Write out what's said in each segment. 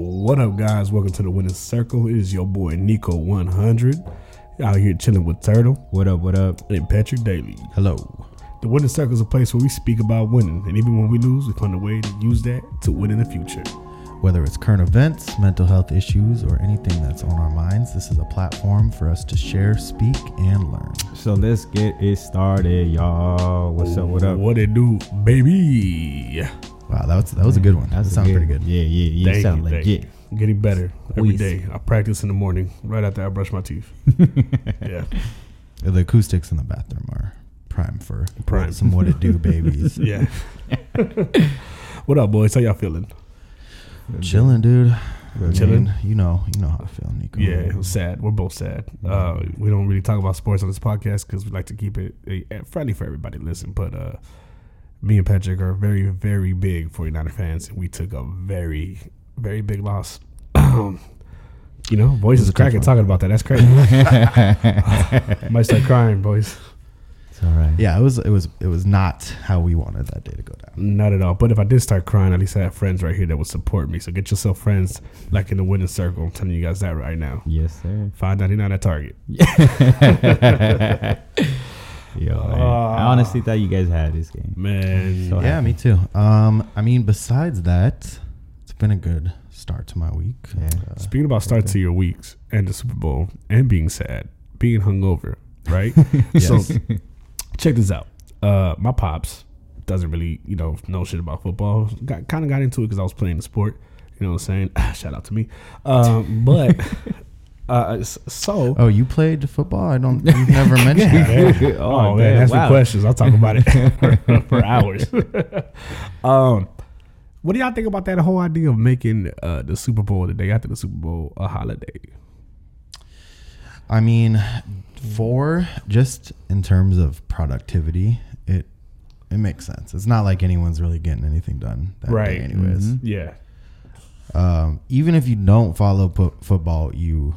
What up, guys? Welcome to the Winning Circle. It is your boy Nico 100 out here chilling with Turtle What up? What up? and Patrick Daly. Hello. The Winning Circle is a place where we speak about winning, and even when we lose, we find a way to use that to win in the future. Whether it's current events, mental health issues, or anything that's on our minds, this is a platform for us to share, speak, and learn. So let's get it started, y'all. What's up? What up? What it do, baby? Wow, that was that was a good one. That That's sounds good. pretty good. Yeah, yeah, yeah. Thank sound you, like thank you. Getting better every Please. day. I practice in the morning, right after I brush my teeth. yeah. The acoustics in the bathroom are prime for Prime. some what it do babies. Yeah. what up, boys? How y'all feeling? Chilling, dude. I Chilling? mean, you know, you know how I feel, Nico. Yeah, it was sad. We're both sad. Uh, we don't really talk about sports on this podcast because we like to keep it uh, friendly for everybody to listen. But uh, me and Patrick are very, very big 49er fans, and we took a very, very big loss. Um, you know, voice is cracking talking about that. That's crazy. Might start crying, boys. It's all right. Yeah, it was it was it was not how we wanted that day to go down. Not at all. But if I did start crying, at least I have friends right here that would support me. So get yourself friends like in the winning circle. I'm telling you guys that right now. Yes, sir. Five ninety nine at Target. Yo, man. Ah. I honestly thought you guys had this game. Man, So- Yeah, me too. Um, I mean, besides that, it's been a good start to my week. Yeah. Uh, Speaking about start to your weeks and the Super Bowl and being sad, being hungover, right? So check this out. Uh, my pops doesn't really, you know, know shit about football. Got kind of got into it because I was playing the sport. You know what I'm saying? Shout out to me. Um, but uh, so. Oh, you played football? I don't. You've never mentioned that. Yeah. Oh, oh, man, man, ask me questions. I'll talk about it for, for hours. um, what do y'all think about that whole idea of making uh, the Super Bowl the day after the Super Bowl a holiday? I mean, for just in terms of productivity, it it makes sense. It's not like anyone's really getting anything done that Right. day, anyways. Mhm. Yeah, Um, even if you don't follow po- football, you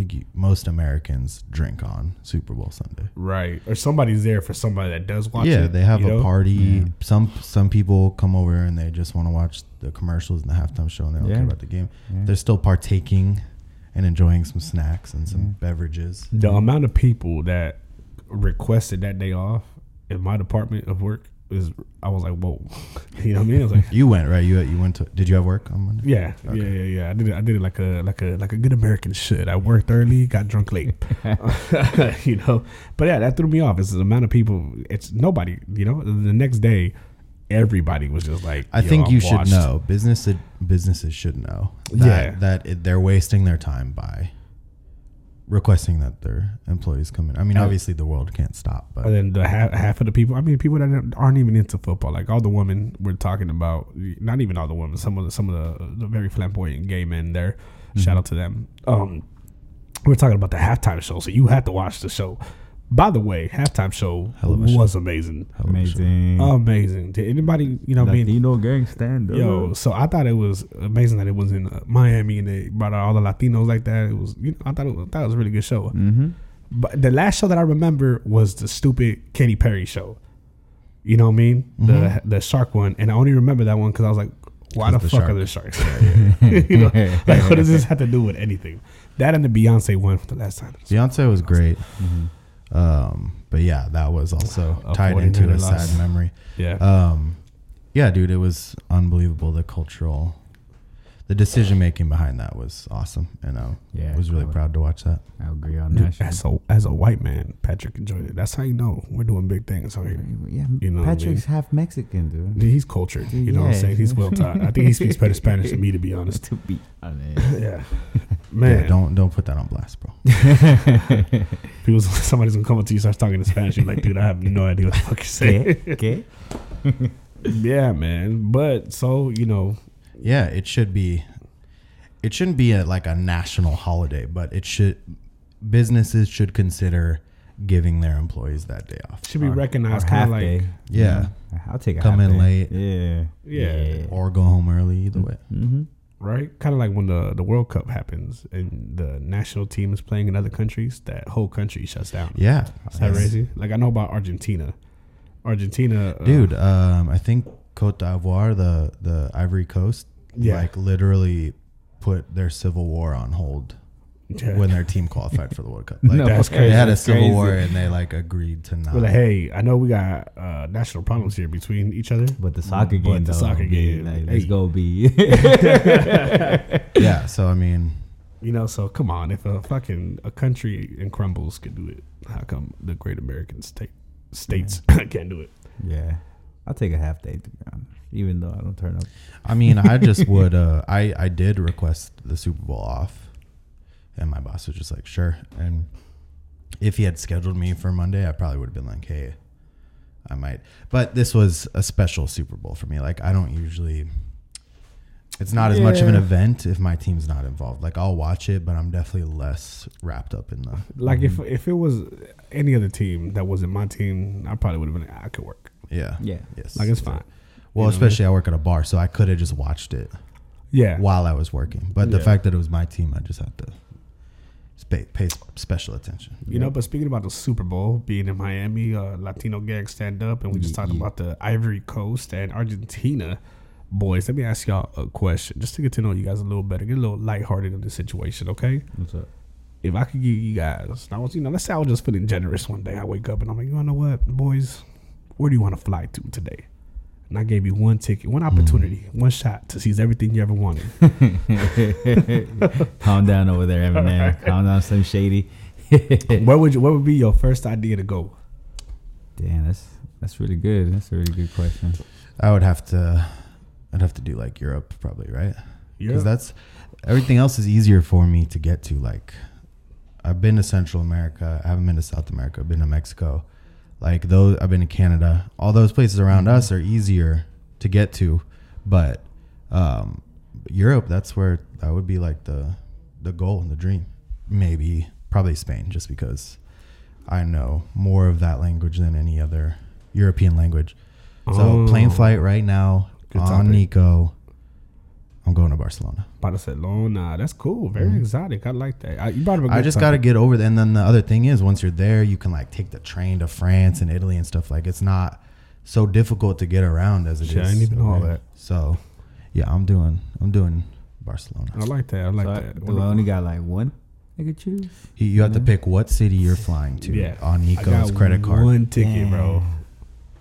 think you, most Americans drink on Super Bowl Sunday. right. Or somebody's there for somebody that does watch it. yeah, it. they have a know? party. Yeah. Some some people come over and they just want to watch the commercials and the halftime show and they don't Yeah. care about the game. Yeah. They're still partaking and enjoying some snacks and some beverages. The amount of people that requested that day off in my department of work is, I was like, whoa. you know what I mean? I was like, You went right. You you went to. Did you have work on Monday? Yeah, Okay. yeah, yeah, yeah. I did it. I did it like a like a like a good American should. I worked early, got drunk late. you know, but yeah, that threw me off. It's the amount of people. It's nobody. You know, the next day, everybody was just like. I think I'm you should know. Business businesses should know that Yeah. that it, they're wasting their time by requesting that their employees come in. I mean, obviously the world can't stop, but And then the half, half of the people. I mean, people that aren't even into football. Like all the women we're talking about. Not even all the women. Some of the some of the, the very flamboyant gay men there. Mm-hmm. Shout out to them. Um, we're talking about the halftime show, so you had to watch the show. By the way, halftime show Hell of a show. was amazing. Amazing. Amazing. Did anybody, you know, being Latino gang stand up. yo? So I thought it was amazing that it was in uh, Miami and they brought out all the Latinos like that. It was, you know, I thought it was, I thought it was a really good show. Mm-hmm. But the last show that I remember was the stupid Katy Perry show. You know what I mean? The the shark one, and I only remember that one because I was like, why the, 'Cause the fuck are there sharks? you know, like what does this have to do with anything? That and the Beyonce one for the last time. Beyonce was great. Mm-hmm. Um, but yeah, that was also A tied into a loss. sad memory. Yeah. Um, yeah, dude, it was unbelievable. The cultural, the decision making behind that was awesome, and I Yeah, was really I- proud to watch that. I agree on Dude, that. shit. as a as a white man, Patrick enjoyed it. That's how you know we're doing big things over here. Yeah, You know what I Patrick's half Mexican, dude. Dude, He's cultured. You know what I'm saying? He's well taught. I think he speaks better Spanish than me, to be honest. to be honest. Yeah, man. Yeah, don't don't put that on blast, bro. People, somebody's gonna come up to you, and start talking in Spanish. You're like, dude, I have no idea what the fuck you're saying. ¿Qué? ¿Qué? yeah, man. But so you know, Yeah, it should be. It shouldn't be a, like a national holiday, but it should. Businesses should consider giving their employees that day off, should be Or- recognized or kind half of like day. Yeah. I'll take a Come half in day. late. Yeah. Yeah. or go home early. Either way. Mm-hmm. right, kind of like when the the World Cup happens and the national team is playing in other countries, that whole country shuts down. Yeah, Is that Yes. crazy? Like I know about Argentina. Argentina, uh, dude. Um, I think Cote d'Ivoire, the the Ivory Coast, Yeah. like literally put their civil war on hold Yeah. when their team qualified for the World Cup. Like, No, that's They had a That's civil crazy. war and they like agreed to not. Well, hey, I know we got uh, national problems here between each other. But the soccer But game, the though, soccer game, like, hey. let's go be. yeah, so I mean, You know, so come on, if a fucking a country in crumbles could do it, how come the great American state states can't do it? yeah, I'll take a half day to be honest, even though I don't turn up. I mean, I just would. Uh, I I did request the Super Bowl off, and my boss was just like, "Sure." And if he had scheduled me for Monday, I probably would have been like, "Hey, I might." But this was a special Super Bowl for me. Like, I don't usually. It's not as much of an event if my team's not involved. Like, I'll watch it, but I'm definitely less wrapped up in the. Like if if it was any other team that wasn't my team, I probably would have been. I could work. Yeah. Yeah, Yes. Like it's fine. Well, You know especially I work at a bar, so I could have just watched it Yeah. while I was working. But the fact that it was my team, I just had to pay, pay special attention. You know, but speaking about the Super Bowl being in Miami, uh, Latino gang stand up, and we just Yeah, talked about the Ivory Coast and Argentina. Boys, let me ask y'all a question just to get to know you guys a little better, get a little lighthearted in this situation, okay? what's up? If I could give you guys, I was, you know, let's say I was just feeling generous one day. I wake up and I'm like, you know what, boys, where do you want to fly to today? And I gave you one ticket, one mm. opportunity, one shot to seize everything you ever wanted. Calm down over there, Eminem. Calm down, Slim Shady. where would you? What would be your first idea to go? Damn, that's that's really good. That's a really good question. I would have to, I'd have to do like Europe probably, right? Because Europe? that's everything else is easier for me to get to. Like, I've been to Central America. I haven't been to South America. I've been to Mexico. Like those, I've been to Canada. All those places around Mm-hmm. us are easier to get to, but um, Europe, that's where that would be like the the goal and the dream. Maybe probably Spain, just because I know more of that language than any other European language. So plane Oh. flight right now Good on topic. Nico. I'm going to Barcelona. Barcelona. That's cool. Very exotic. I like that. I, you brought up a good Mm-hmm. I just got to get over there. And then the other thing is, once you're there, you can like take the train to France and Italy and stuff. Like it's not so difficult to get around as it is. Shit, I didn't even know all that. So, yeah, I'm doing. I'm doing Barcelona. I like that. I like so I, that. do I only got like one I could choose? You, you have to pick what city you're flying to Yeah. on I got credit card. One ticket, bro.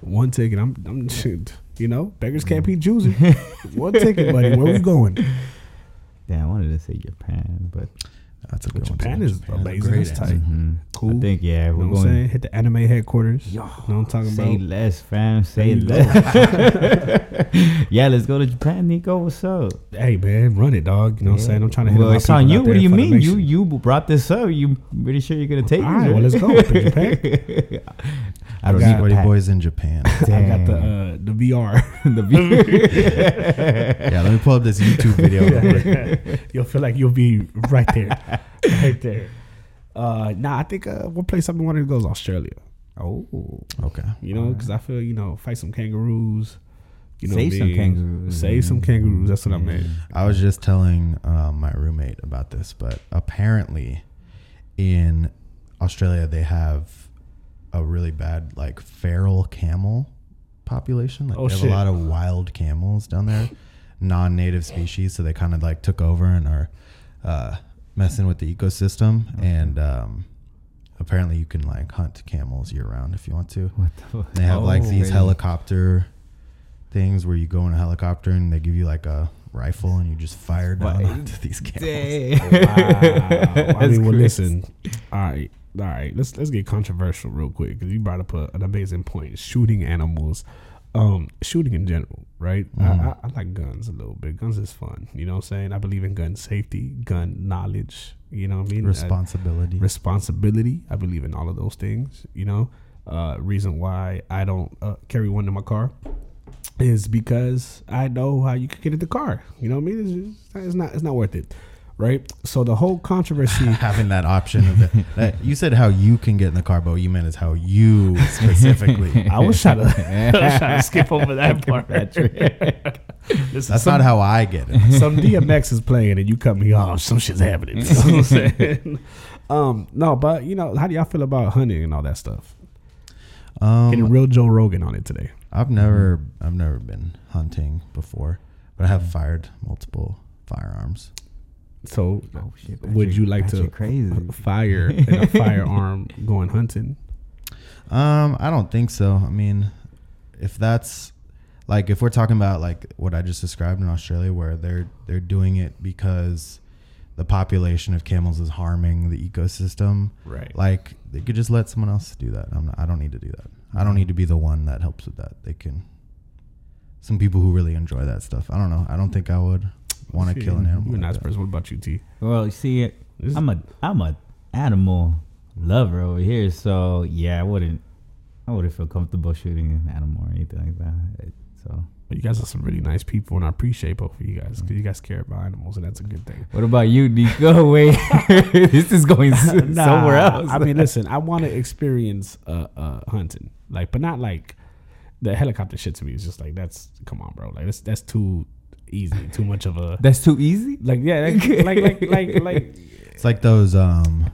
One ticket. I'm. I'm. You know, beggars can't be choosing. one ticket, buddy. Where we going? Damn, I wanted to say Japan, but That's a good one. Japan too. is Japan's a amazing. great It's answer. tight. mhm. Cool. I think yeah, You know we're what I'm saying? going. Hit the anime headquarters. Yo, you know what I'm talking say about? less, fam. Say less. yeah, let's go to Japan, Nico. What's up? Hey man, run it, dog. You know what I'm saying? I'm trying to hit Well, it's on you. What do you mean? You you brought this up. You pretty sure you're gonna take All this? well, let's go. Japan. I don't got- need Sweaty pack. boys in Japan. I got the Damn. uh, the VR. the view. yeah, let me pull up this YouTube video. you'll feel like you'll be right there, right there. Uh, nah, I think uh, one place I've been wanting to go is Australia. oh, Okay. You know, because I feel you know fight some kangaroos. You know, Save some kangaroos. Save some kangaroos. That's what I meant. I was just telling um, my roommate about this, but apparently in Australia they have a really bad like feral camel population. Like Oh, they have shit. a lot of wild camels down there, non-native species, so they kind of like took over and are uh, messing with the ecosystem. And um, apparently you can like hunt camels year round if you want to. what the fuck? They have like Oh, these really? helicopter things where you go in a helicopter and they give you like a rifle and you just fire down What? onto these camels. Damn. Wow. I mean, well, listen. All right, all right. Let's let's get controversial real quick because you brought up a, an amazing point. Shooting animals, um, shooting in general, right? I, I, I like guns a little bit. Guns is fun. You know what I'm saying? I believe in gun safety, gun knowledge. You know what I mean? I- Responsibility. responsibility. I believe in all of those things. You know, uh, reason why I don't uh, carry one in my car is because I know how you could get in the car. You know what I mean? It's, just, it's not it's not worth it, right? So the whole controversy. Having that option of the, that, you said how you can get in the car, but you meant is how you specifically. I was trying to, I was trying to skip over that part. That's some, not how I get it. some DMX is playing and you cut me off. Some shit's happening. You know what I'm saying? Um, no, but you know, how do y'all feel about hunting and all that stuff? Getting Um, real Joe Rogan on it today. I've never, I've never been hunting before, but I have fired multiple firearms. So, Oh shit! would you like to crazy? fire a firearm going hunting? Um, I don't think so. I mean, if that's like if we're talking about like what I just described in Australia, where they're they're doing it because the population of camels is harming the ecosystem, Right. like they could just let someone else do that. I'm not, I don't need to do that. I don't need to be the one that helps with that. They can. Some people who really enjoy that stuff. I don't know. I don't think I would want to kill an animal. You're a nice that. person. What about you, T? Well, you see, This- I'm a I'm a animal lover over here, so yeah, I wouldn't I wouldn't feel comfortable shooting an animal or anything like that. So, You guys are some really nice people, and I appreciate both of you guys because you guys care about animals, and that's a good thing. what about you, Nico? Wait, this is going s- Nah, somewhere else. I mean, listen, I want to experience uh, uh, hunting, like, but not like the helicopter shit. To me is just like that's come on, bro. Like that's that's too easy, too much of a that's too easy. like yeah, like like like like, like It's like those um,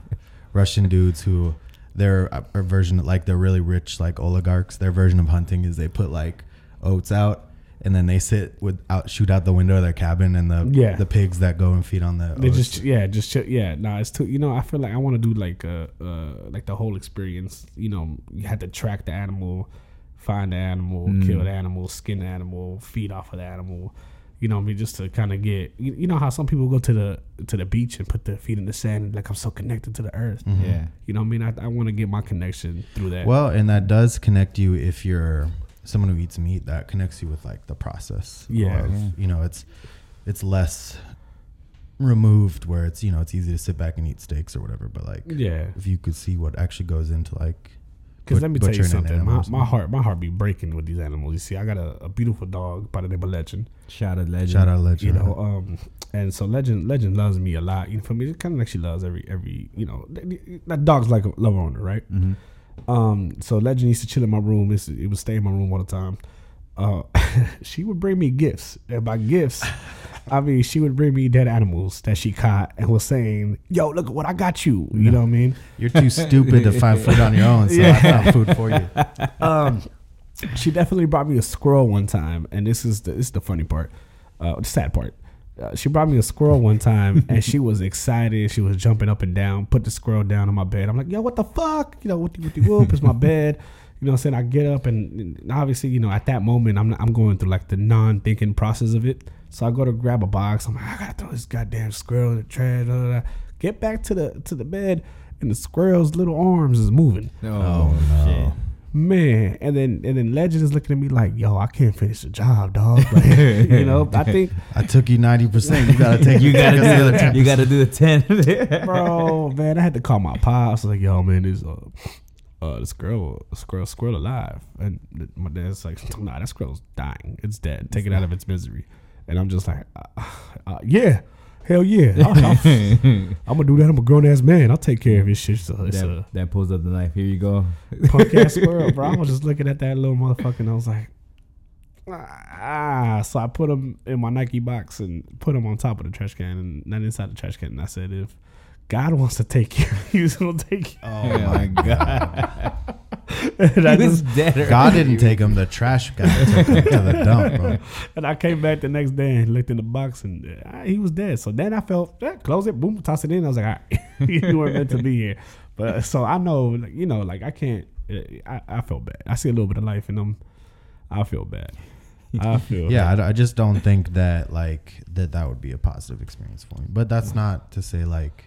Russian dudes who their uh, their version like the really rich like oligarchs. Their version of hunting is they put like oats out and then they sit with out shoot out the window of their cabin and the Yeah. the pigs that go and feed on the They oats. just yeah, just chill, yeah. Nah, it's too. You know, I feel like I want to do like uh, uh like the whole experience. You know, you had to track the animal, find the animal, Mm. kill the animal, skin the animal, feed off of the animal. You know, what I mean, just to kind of get. You, you know how some people go to the to the beach and put their feet in the sand, like I'm so connected to the earth. Mhm. Yeah. You know, what I mean, I, I want to get my connection through that. Well, and that does connect you if you're someone who eats meat. That connects you with like the process. Yeah. of, Yeah. You know, it's it's less removed where it's you know it's easy to sit back and eat steaks or whatever. But like yeah, if you could see what actually goes into like because let me tell you something. My, my heart, my heart be breaking with these animals. You see, I got a, a beautiful dog by the name of Legend. Shout out legend. shout out legend. you know um and so legend legend loves me a lot you know for me it's kind of like she loves every every you know that dog's like a love owner right hmm um so legend used to chill in my room it's, it would stay in my room all the time uh she would bring me gifts and by gifts i mean she would bring me dead animals that she caught and was saying yo look at what i got you you know what i mean You're too stupid to find food on your own, so I found food for you. um, she definitely brought me a squirrel one time, and this is the this is the funny part, uh, the sad part. Uh, she brought me a squirrel one time, and she was excited. She was jumping up and down. Put the squirrel down on my bed. I'm like, yo, what the fuck? You know, what the, what the whoop? is my bed. You know, what I'm saying I get up, and, and obviously, you know, at that moment, I'm I'm going through like the non-thinking process of it. So I go to grab a box. I'm like, I gotta throw this goddamn squirrel in the trash. blah, blah, blah. Get back to the to the bed, and the squirrel's little arms is moving. Oh, no. Man, and then and then Legend is looking at me like, "Yo, I can't finish the job, dog." Like, you know, I think, I took you ninety percent. You gotta take You gotta take us the do 10. you gotta do the ten. bro, man, I had to call my pops. I'm like, "Yo, man, this uh, uh, this girl, squirrel, squirrel alive," and my dad's like, "Nah, that squirrel's dying. It's dead. Take it out of its misery." And I'm just like, uh, uh, "Yeah, hell yeah, I'm gonna do that. I'm a grown ass man. I'll take care of his shit." So that, a that pulls up the knife. Here you go. punk ass squirrel, bro. I was just looking at that little motherfucker and I was like, ah. So I put him in my Nike box and put him on top of the trash can and not inside the trash can. And I said, if God wants to take care, He's gonna take you. Oh my god! and, I was just, dead. God didn't take him. The trash guy took him to the dump, bro. and I came back the next day and looked in the box and uh, he was dead. So then I felt, yeah, close it, boom, toss it in. I was like, all right, you weren't meant to be here. But so I know, like, you know, like I can't. uh, I, I felt bad. I see a little bit of life in them. I feel bad. I feel Yeah, I, I just don't think that like that that would be a positive experience for me. But that's not to say like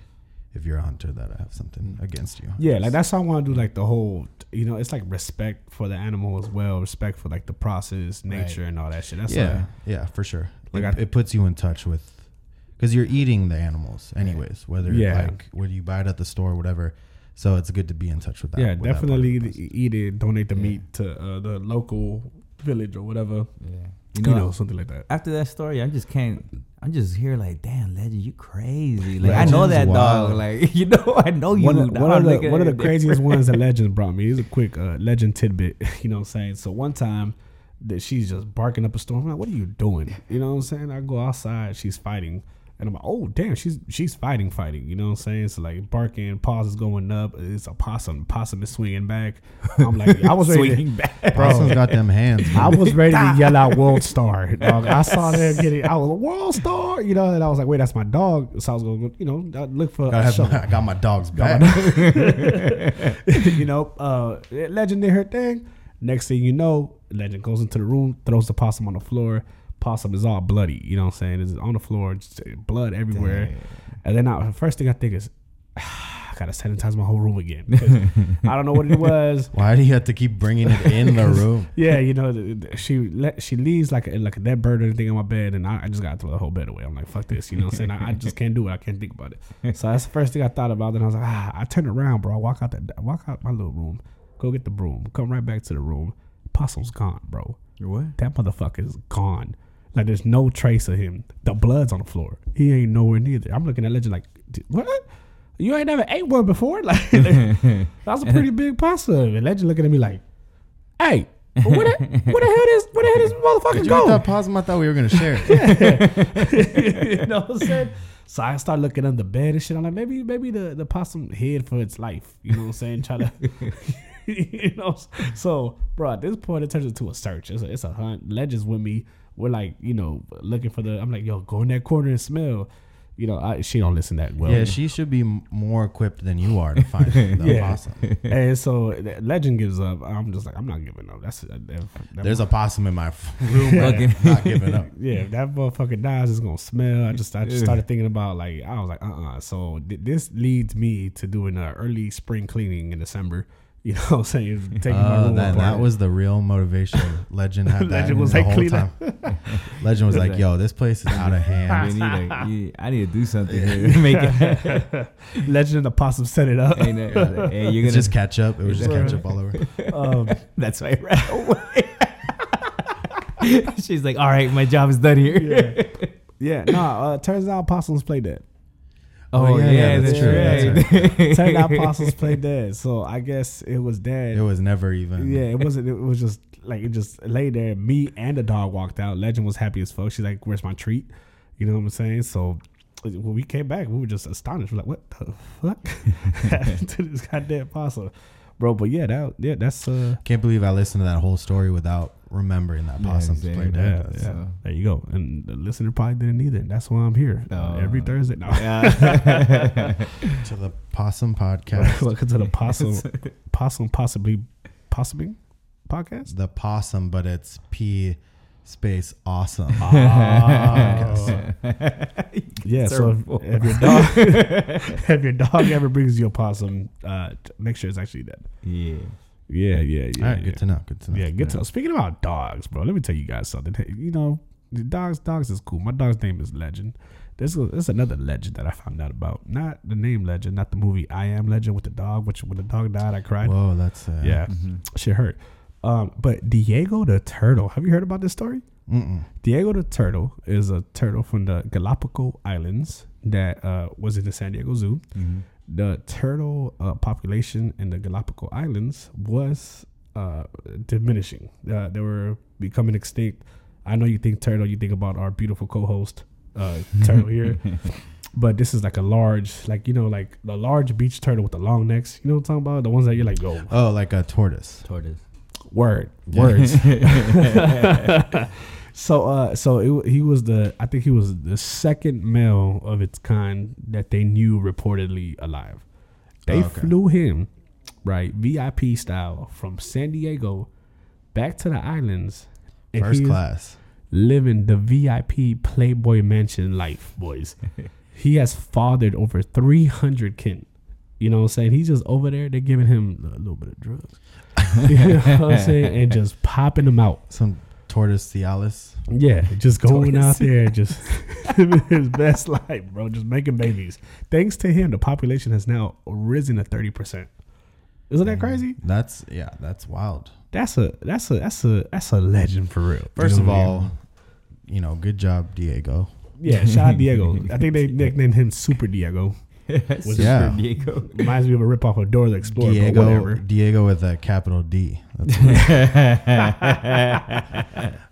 if you're a hunter that I have something against you. Yeah, like that's how I want to do like the whole, you know, it's like respect for the animal as well, respect for like the process, nature, and all that shit. That's yeah, like, yeah, for sure. Like it, I- it puts you in touch with because you're eating the animals anyways, whether Yeah. like whether you buy it at the store or whatever. So it's good to be in touch with that. yeah, with that definitely the eat, eat it, donate the Yeah. meat to uh, the local village or whatever, Yeah. You You know, know, something like that. after that story, I just can't. I'm just here like, damn, legend, you crazy. Like I know that dog. Like you know, I know you. One, of- one of the one of the craziest ones that Legends brought me. Here's a quick uh, Legend tidbit. You know what I'm saying? So one time that she's just barking up a storm. I'm like, what are you doing? You know what I'm saying? I go outside. She's fighting. And I'm like, oh damn, she's she's fighting, fighting. You know what I'm saying? So like barking, paws is going up. It's a possum. Possum is swinging back. I'm like, I was ready. Swinging To, back. Possum's got them hands. I was ready to yell out "World Star." Dog. I saw them getting. I was like, "World Star," you know, and I was like, "Wait, that's my dog." So I was going, you know, I'd look for Gotta a show. my- I got my dog's Got back. you know, uh, Legend did her thing. Next thing you know, Legend goes into the room, throws the possum on the floor. Possum is all bloody. You know what I'm saying? It's on the floor, just blood everywhere. And then I, the first thing I think is, I gotta sanitize my whole room again. I don't know what it was. Why do you have to keep bringing it in the room? Yeah, you know, the- the- she let she leaves like a, like a dead bird or anything on my bed, and I, I just got to throw the whole bed away. I'm like, fuck this, you know what I'm saying? I, I just can't do it. I can't think about it. So that's the first thing I thought about. Then I was like, ah, I turn around, bro. I walk out that walk out my little room, go get the broom, come right back to the room. Possum's gone, bro. What? That motherfucker is gone. Like there's no trace of him. The blood's on the floor. He ain't nowhere neither. I'm looking at Legend like, what? You ain't never ate one before? Like that was a pretty big possum. And Legend looking at me like, hey, where the, where the hell is where the hell this motherfucker Did you go? that possum? I thought we were gonna share. it. you know what I'm saying? So I start looking under the bed and shit. I'm like, maybe maybe the, the possum hid for its life. You know what I'm saying? Try to you know so bro at this point it turns into a search. It's a, it's a hunt. Legends with me. We're like, you know, looking for the I'm like, yo, go in that corner and smell. You know, I, she don't listen that well. yeah, she should be more equipped than you are to find the Yeah. possum. and so Legend gives up. I'm just like, I'm not giving up. That's that, that, There's a possum in my room. Not giving up. yeah, if that motherfucker dies, it's gonna smell. I just I just started thinking about like I was like, uh uh So th- this leads me to doing an early spring cleaning in December. You know what I'm saying? Taking my Uh, room that, apart. that was the real motivation. Legend had that Legend was the like, whole time. Legend was like, "Yo, this place is out of I hand." need, to, you- I need to do something here make it. Legend and the possum set it up. hey, no, hey, you're It's gonna just ketchup. It was just catch up all over. Um, That's why I ran away. She's like, all right, my job is done here. yeah, yeah. No, uh, turns out possums play dead. Oh, yeah, yeah, that's, that's true, right. that's Turned out possums play dead. So I guess it was dead. It was never even. Yeah, it wasn't. It was just like it just lay there. Me and the dog walked out. Legend was happy as fuck. She's like, "Where's my treat?" You know what I'm saying? So when we came back, we were just astonished. We're like, "What the fuck happened to this goddamn possum, bro?" But yeah, that yeah, that's uh, Can't believe I listened to that whole story without remembering that Yeah, possums same. played yeah, yeah. So- There you go. And the listener probably didn't either. That's why I'm here uh, every Thursday. No, To the possum podcast. welcome to the possum, possum, possibly, possibly podcast. the possum, but it's P space awesome. Ah. Yeah, so if, if your dog if your dog ever brings you a possum, uh, make sure it's actually dead. yeah. Yeah, yeah, yeah. All right, yeah. good to know. Good to know. Yeah, good to know. Speaking about dogs, bro, let me tell you guys something. Hey, You know, the dogs, dogs is cool. My dog's name is Legend. This is, this is another legend that I found out about. Not the name Legend, not the movie I Am Legend with the dog. Which when the dog died, I cried. Whoa, that's uh, yeah, Mm-hmm. shit hurt. Um, but Diego the turtle. Have you heard about this story? Mm-mm. Diego the turtle is a turtle from the Galapagos Islands that uh, was in the San Diego Zoo. Mm-hmm. The turtle uh, population in the Galapagos Islands was uh, diminishing. Uh, they were becoming extinct. I know you think turtle, you think about our beautiful co-host uh, turtle here, but this is like a large, like you know, like the large beach turtle with the long necks. You know what I'm talking about? The ones that you're like, yo, Oh, like a tortoise. Tortoise. Word, words. so uh so it, he was the I think he was the second male of its kind that they knew reportedly alive. They Oh, okay. flew him right VIP style from San Diego back to the islands. and First class. living the VIP Playboy Mansion life, boys. he has fathered over 300 kin. You know what I'm saying? He's just over there. They're giving him a little bit of drugs. you know what I'm saying? And just popping them out. Some tortoise Cialis. Yeah, just going Tortoise. out there, just living his best life, bro. Just making babies. Thanks to him, the population has now risen to 30%. Isn't that crazy? That's yeah, that's wild. That's a that's a that's a that's a legend for real. You First know of what mean? all, you know, good job, Diego. Yeah, shout out Diego. I think they nicknamed him Super Diego. Super Yeah. Diego. Reminds me of a rip off of Dora the Explorer, but Diego, whatever. Diego with a capital D.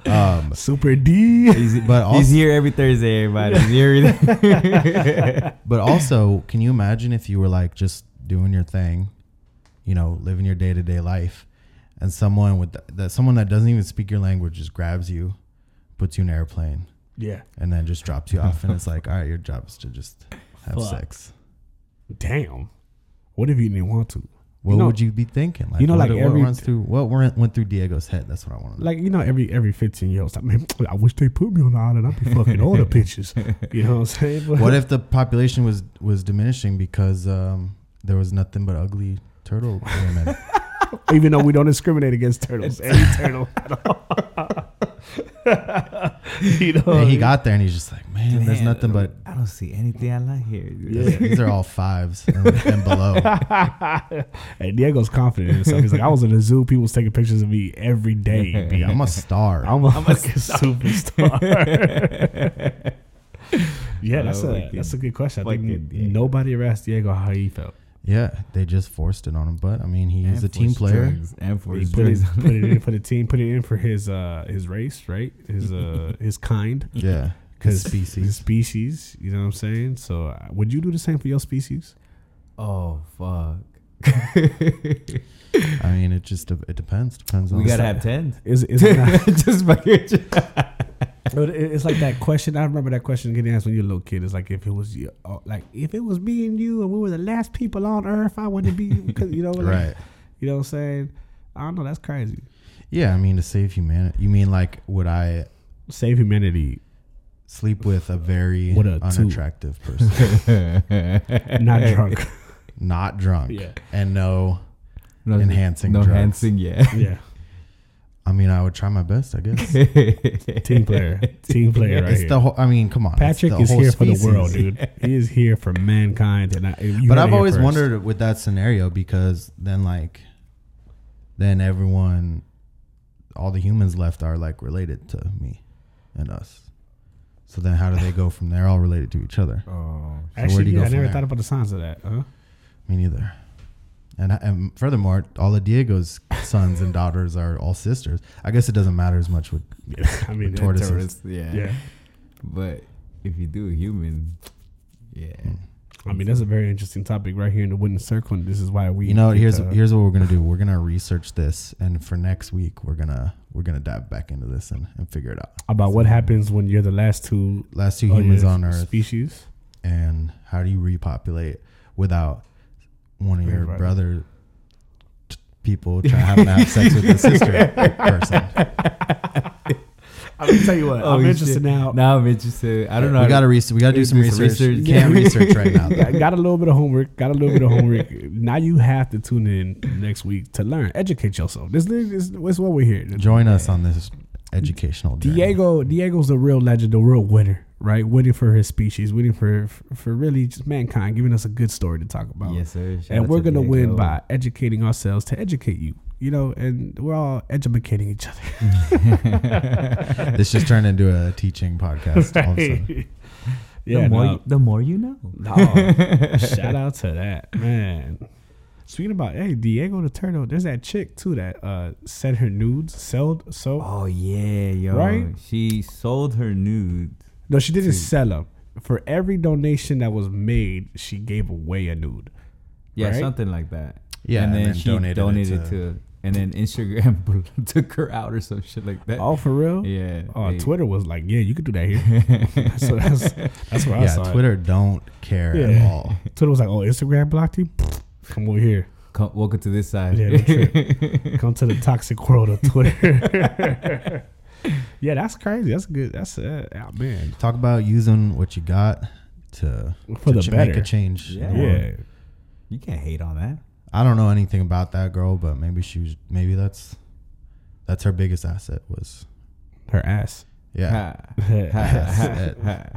Um, Super D. He's, But also- he's here every Thursday, everybody. He's here every but also, can you imagine if you were like just doing your thing, you know, living your day to day life, and someone with that someone that doesn't even speak your language just grabs you, puts you in an airplane, Yeah. and then just drops you off, and it's like, all right, your job is to just have Fuck. sex. Damn. What if you didn't want to? What know- would you be thinking? Like, you know, like what every- runs through what went, went through Diego's head? That's what I want to know. Like you know, every every fifteen year old, like, man, I wish they put me on the island. I'd be fucking all the bitches. You know what I'm saying? But- what if the population was was diminishing because um, there was nothing but ugly turtle women? even though we don't discriminate against turtles, any turtle at all. you know, and he got there and he's just like, man, there's nothing but don't see anything I like here. Yeah. these are all fives and, and below. and Diego's confident in himself. He's like, I was in the zoo. People was taking pictures of me every day. B. I'm a star. I'm a, fucking superstar. yeah, that's a fucking- that's a good question. I think fucking Diego. nobody ever asked Diego how he felt. yeah, they just forced it on him, but I mean, he's And a team player. drugs, And for He his put it, put it in for the team. Put it in for his uh his race, right? His uh his kind, Yeah, his his species. species. You know what I'm saying? So, uh, would you do the same for your species? Oh fuck. I mean, it just it depends. Depends on we the gotta have ten. Is is it Just fucking. But it- it's like that question. I remember that question getting asked when you were a little kid. It's like if it was you, uh, like if it was me and you and we were the last people on Earth, I wouldn't be. Cause, you know, like, right. You know what I'm saying? I don't know. That's crazy. Yeah, I mean, to save humanity. You mean like would I Save humanity, sleep with a very What a two. unattractive person, not drunk. not drunk, Yeah. and no No, Enhancing No drugs. enhancing, yeah. Yeah, I mean, I would try my best, I guess. team player, team player right it's here. the whole. I mean, come on. it's Patrick the is whole here for the species. world, dude. He is here for mankind, and I, you But heard it I've here always first. wondered with that scenario because then, like, then everyone, all the humans left are like related to me and us. So then, how do they go from there? All related to each other. Oh, So Actually, yeah, I never there? thought about the signs of that. Huh? Me neither. And, and furthermore, all of Diego's sons and daughters are all sisters. I guess it doesn't matter as much with Yeah, I mean, that- tortoises. Tortoise, yeah. yeah. But if you do a human, yeah. Hmm. I mean, that's a very interesting topic right here in the Winning Circle, and this is why we. You know, here's the- here's what we're gonna do. We're gonna research this, and for next week, we're gonna we're gonna dive back into this and, and figure it out. about what happens when you're the last two Last two humans on Earth, species. and how do you repopulate without one of your brother t- people trying to have sex with a sister person? I'm gonna tell you what. Oh, I'm Oh, interested shit. now. Now I'm interested. I don't know. We gotta re- we gotta do some do research. research. Can't research right now. Yeah, got a little bit of homework. Got a little bit of homework. now you have to tune in next week to learn, educate yourself. This this, this is what we're here. to do. Join us on this educational journey. Diego Diego's the real legend, the real winner, right? Winning for his species, winning for for really just mankind, giving us a good story to talk about. Yes, sir. Shout and we're to gonna win by educating ourselves to educate you. You know, and we're all educating each other. This just turned into a teaching podcast. All of a yeah, the more, no, you, the more you know. no, shout out to that man. Speaking about hey Diego the turtle, there's that chick too that uh sent her nudes, sold so Oh yeah, yo. Right? She sold her nudes. no she didn't Dude. sell them. For every donation that was made, she gave away a nude. Yeah, Right? something like that. Yeah, and and then, then she donated donated, it to- to, and then Instagram took her out or some shit like that. Oh, for real? yeah. Oh, they- Twitter was like, yeah, you could do that here. so that's that's where I Yeah, saw it. Twitter don't care Yeah. at all. Twitter was like, oh, Instagram blocked you. Come over here. Come, welcome to this side. Yeah, no Come to the toxic world of Twitter. yeah, that's crazy. That's good. That's uh, oh, man Talk about using what you got to, for to the ch- better. make a change. Yeah. in the world. Yeah, you can't hate on that. I don't know anything about that girl, but maybe she was. Maybe that's that's her biggest asset. Was her ass. yeah. man,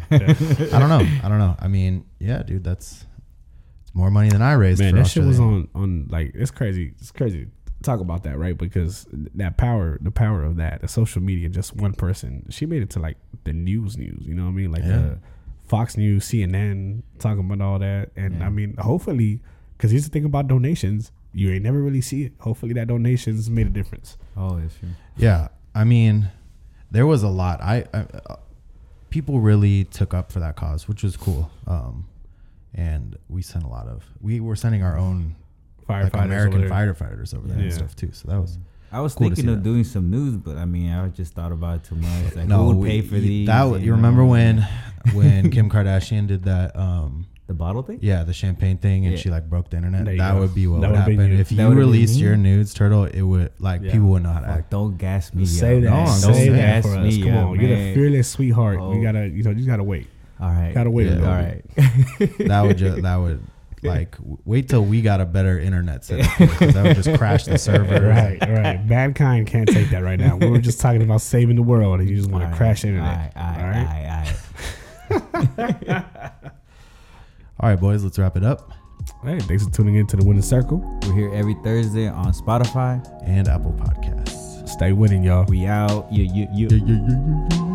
I don't know. I don't know. I mean, yeah, dude, that's it's more money than I raised. for that shit was on on like it's crazy. It's crazy. Talk about that, right? Because that power, the power of that, the social media, just one person, she made it to like the news, news. You know what I mean? Like Yeah. the Fox News, CNN talking about all that, and Yeah. I mean, hopefully, because here's the thing about donations, you ain't never really see it. Hopefully, that donations made a difference. Oh, that's true. Yeah, I mean, there was a lot. I, I uh, people really took up for that cause, which was cool. Um, and we sent a lot of. We were sending our own like Firefighters, American over there. firefighters over there and stuff too. So that was I was Cool thinking of that. doing some news, but I mean, I just thought about it too much. Like, no. who would we- pay for you- these? That was- you know? remember when when Kim Kardashian did that? Um, the bottle thing? yeah, the champagne thing, and Yeah. she like broke the internet. There you That go. would be what That would would've been happen you. if That you would've been released me. your nudes, turtle. It would like Yeah. people wouldn't know how to Fuck, act. don't gas me. Say up. that. No, don't say that gas for us. me Come up, on, you're the man. fearless sweetheart. Oh. You gotta, you know, you gotta wait. All right. Gotta wait a Yeah. little All bit. right. that would just that would like w- wait till we got a better internet setup because that would just crash the server. Right, right. Mankind can't take that right now. We were just talking about saving the world, and you just want to crash the internet. All right. All All right. Right? All right. All right. All right, boys, let's wrap it up. Hey, thanks for tuning in to the Winning Circle. We're here every Thursday on Spotify. And Apple Podcasts. Stay winning, y'all. We out. You, you, you. Yeah, yeah, yeah, yeah, yeah.